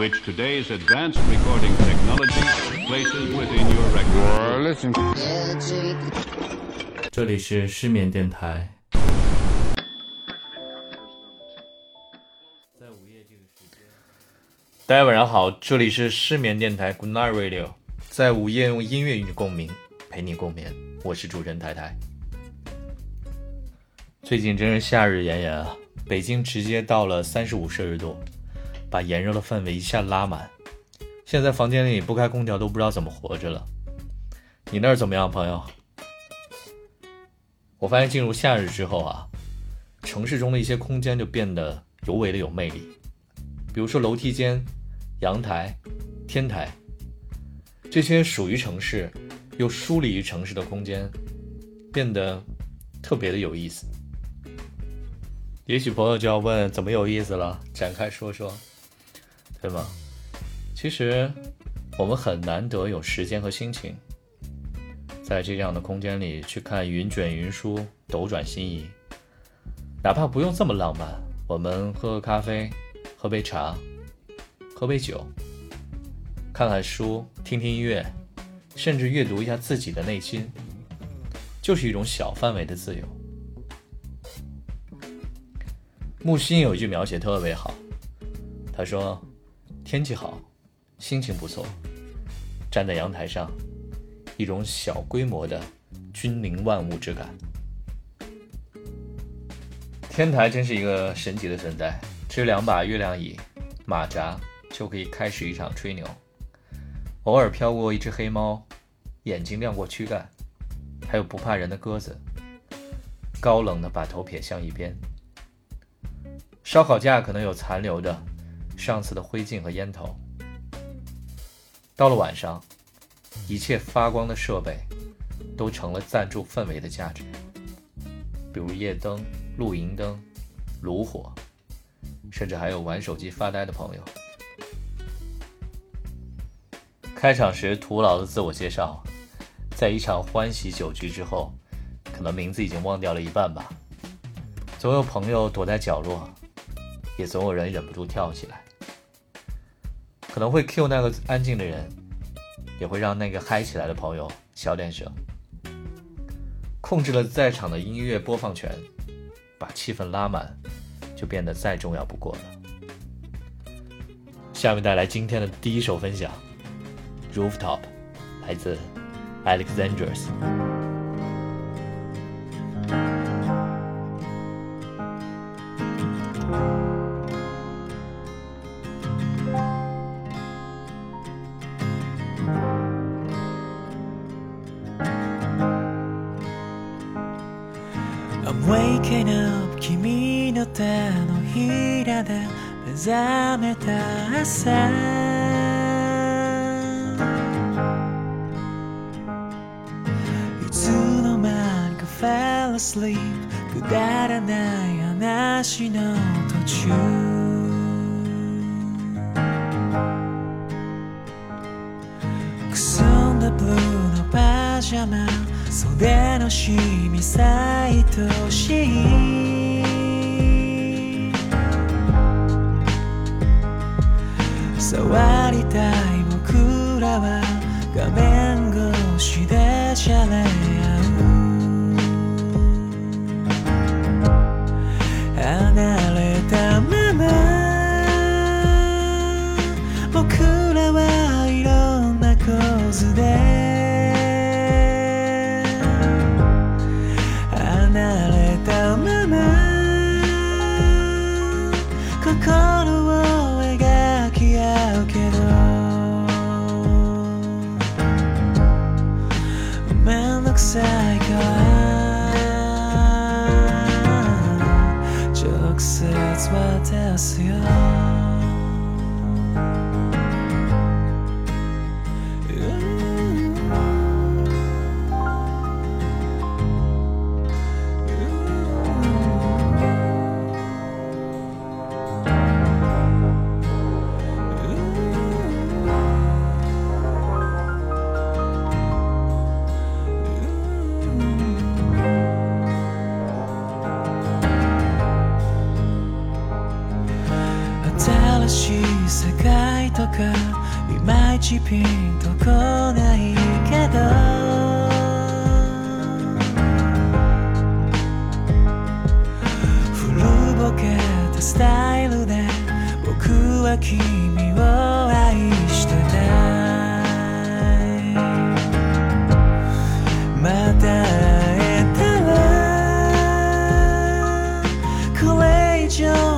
which today's advanced recording technology places within your record. 这里是失眠电台。在午夜这个时间，大家晚上好，这里是失眠电台 Good Night Radio，在午夜用音乐与你共鸣，陪你共眠。我是主持人台台。最近真是夏日炎炎啊，北京直接到了三十五摄氏度。把炎热的氛围一下拉满，现在房间里不开空调都不知道怎么活着了。你那儿怎么样，朋友？我发现进入夏日之后啊，城市中的一些空间就变得尤为的有魅力，比如说楼梯间、阳台、天台，这些属于城市又疏离于城市的空间，变得特别的有意思。也许朋友就要问，怎么有意思了？展开说说。对吗？其实我们很难得有时间和心情，在这样的空间里去看云卷云舒、斗转星移。哪怕不用这么浪漫，我们喝个咖啡，喝杯茶，喝杯酒，看看书，听听音乐，甚至阅读一下自己的内心，就是一种小范围的自由。木心有一句描写特别好，他说。天气好，心情不错，站在阳台上，一种小规模的君临万物之感。天台真是一个神奇的存在，支两把月亮椅、马扎就可以开始一场吹牛。偶尔飘过一只黑猫，眼睛亮过躯干，还有不怕人的鸽子，高冷的把头撇向一边。烧烤架可能有残留的。上次的灰烬和烟头。到了晚上，一切发光的设备都成了赞助氛围的价值，比如夜灯、露营灯、炉火，甚至还有玩手机发呆的朋友。开场时徒劳的自我介绍，在一场欢喜酒局之后，可能名字已经忘掉了一半吧。总有朋友躲在角落，也总有人忍不住跳起来。可能会 Q 那个安静的人，也会让那个嗨起来的朋友小点声。控制了在场的音乐播放权，把气氛拉满，就变得再重要不过了。下面带来今天的第一首分享，《Rooftop》，来自 Alexandros。Asleep くだらない話の途中。くすんだブルーのパジャマ。袖のシミさ愛しい Just sits with us, yeah. さちピンとこないけど。古ぼけたスタイルで僕は君を愛してたまた会えたら。これ以上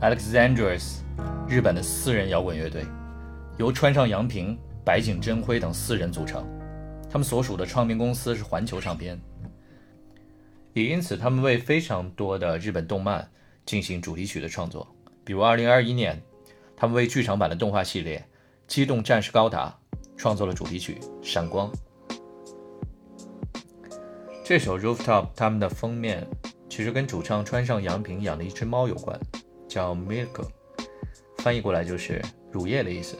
，Alexandros，日本的私人摇滚乐队，由川上洋平、白井真辉等四人组成。他们所属的唱片公司是环球唱片，也因此他们为非常多的日本动漫进行主题曲的创作。比如2021年，他们为剧场版的动画系列《机动战士高达》创作了主题曲《闪光》。这首《Rooftop》他们的封面其实跟主唱川上洋平养的一只猫有关，叫 Milk，翻译过来就是乳液的意思。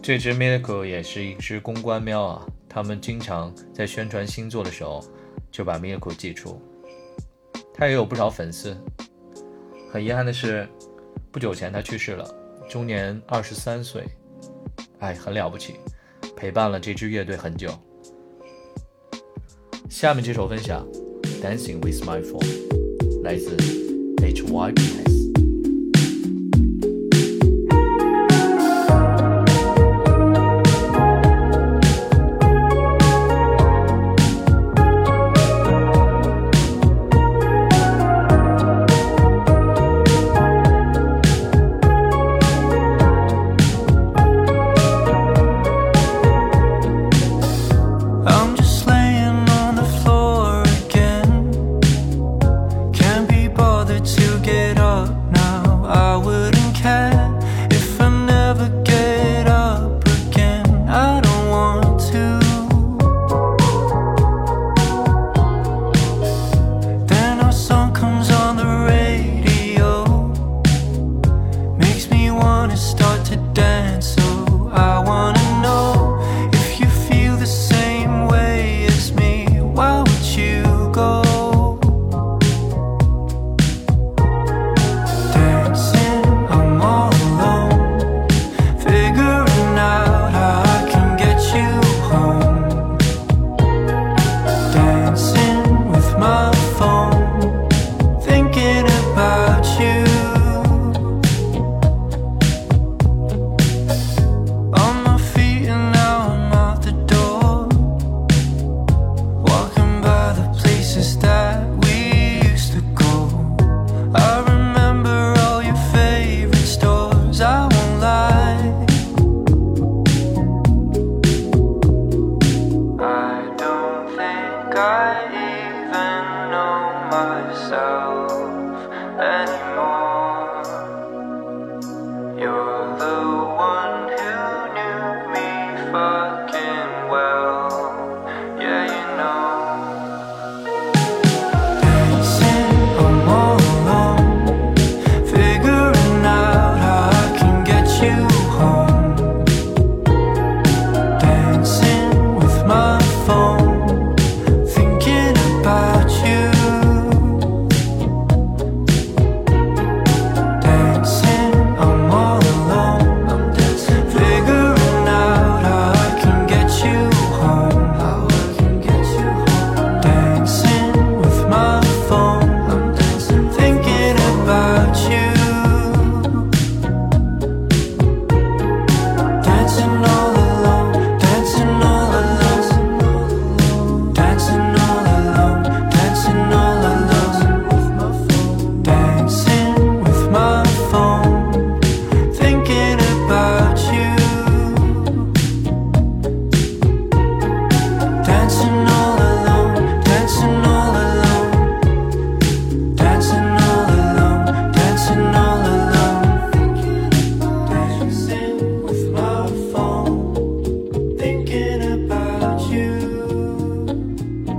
这只 Milk 也是一只公关喵啊，他们经常在宣传新作的时候就把 Milk 寄出。他也有不少粉丝。很遗憾的是，不久前他去世了，终年二十三岁。哎，很了不起，陪伴了这支乐队很久。下面这首分享《Dancing with My Phone》来自 HY Business.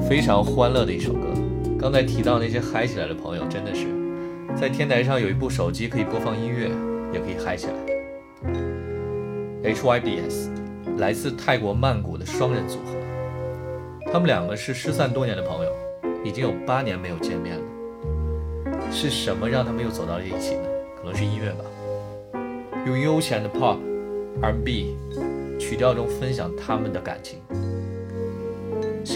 非常欢乐的一首歌。刚才提到那些嗨起来的朋友，真的是在天台上有一部手机可以播放音乐，也可以嗨起来。HYBS 来自泰国曼谷的双人组合，他们两个是失散多年的朋友，已经有八年没有见面了。是什么让他们又走到了一起呢？可能是音乐吧，用悠闲的 pop、R&B 曲调中分享他们的感情。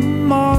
tomorrow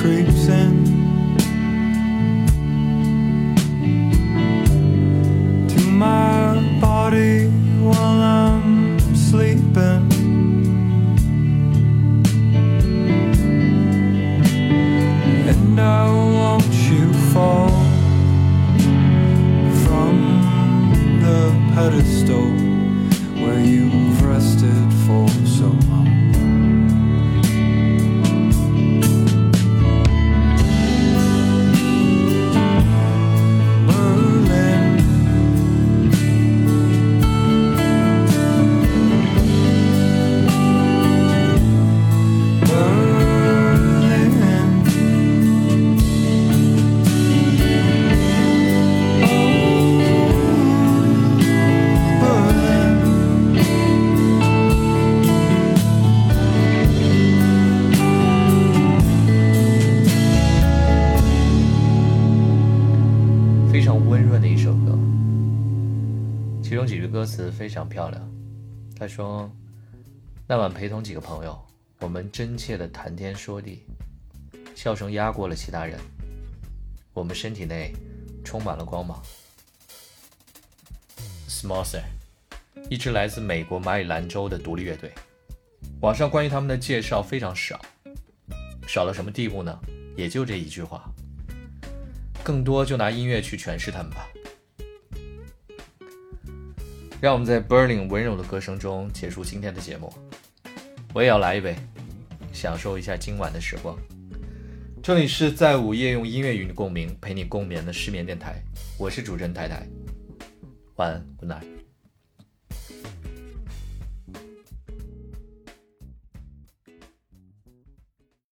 creeps in to my body while I'm sleeping. And I watch you fall from the pedestal where you've rested for so long. 中几句歌词非常漂亮。他说：“那晚陪同几个朋友，我们真切的谈天说地，笑声压过了其他人，我们身体内充满了光芒。” Small Set，一支来自美国马里兰州的独立乐队。网上关于他们的介绍非常少，少到什么地步呢？也就这一句话。更多就拿音乐去诠释他们吧。让我们在 Burning 温柔的歌声中结束今天的节目。我也要来一杯，享受一下今晚的时光。这里是在午夜用音乐与你共鸣，陪你共眠的失眠电台，我是主持人台台。晚安，Good night。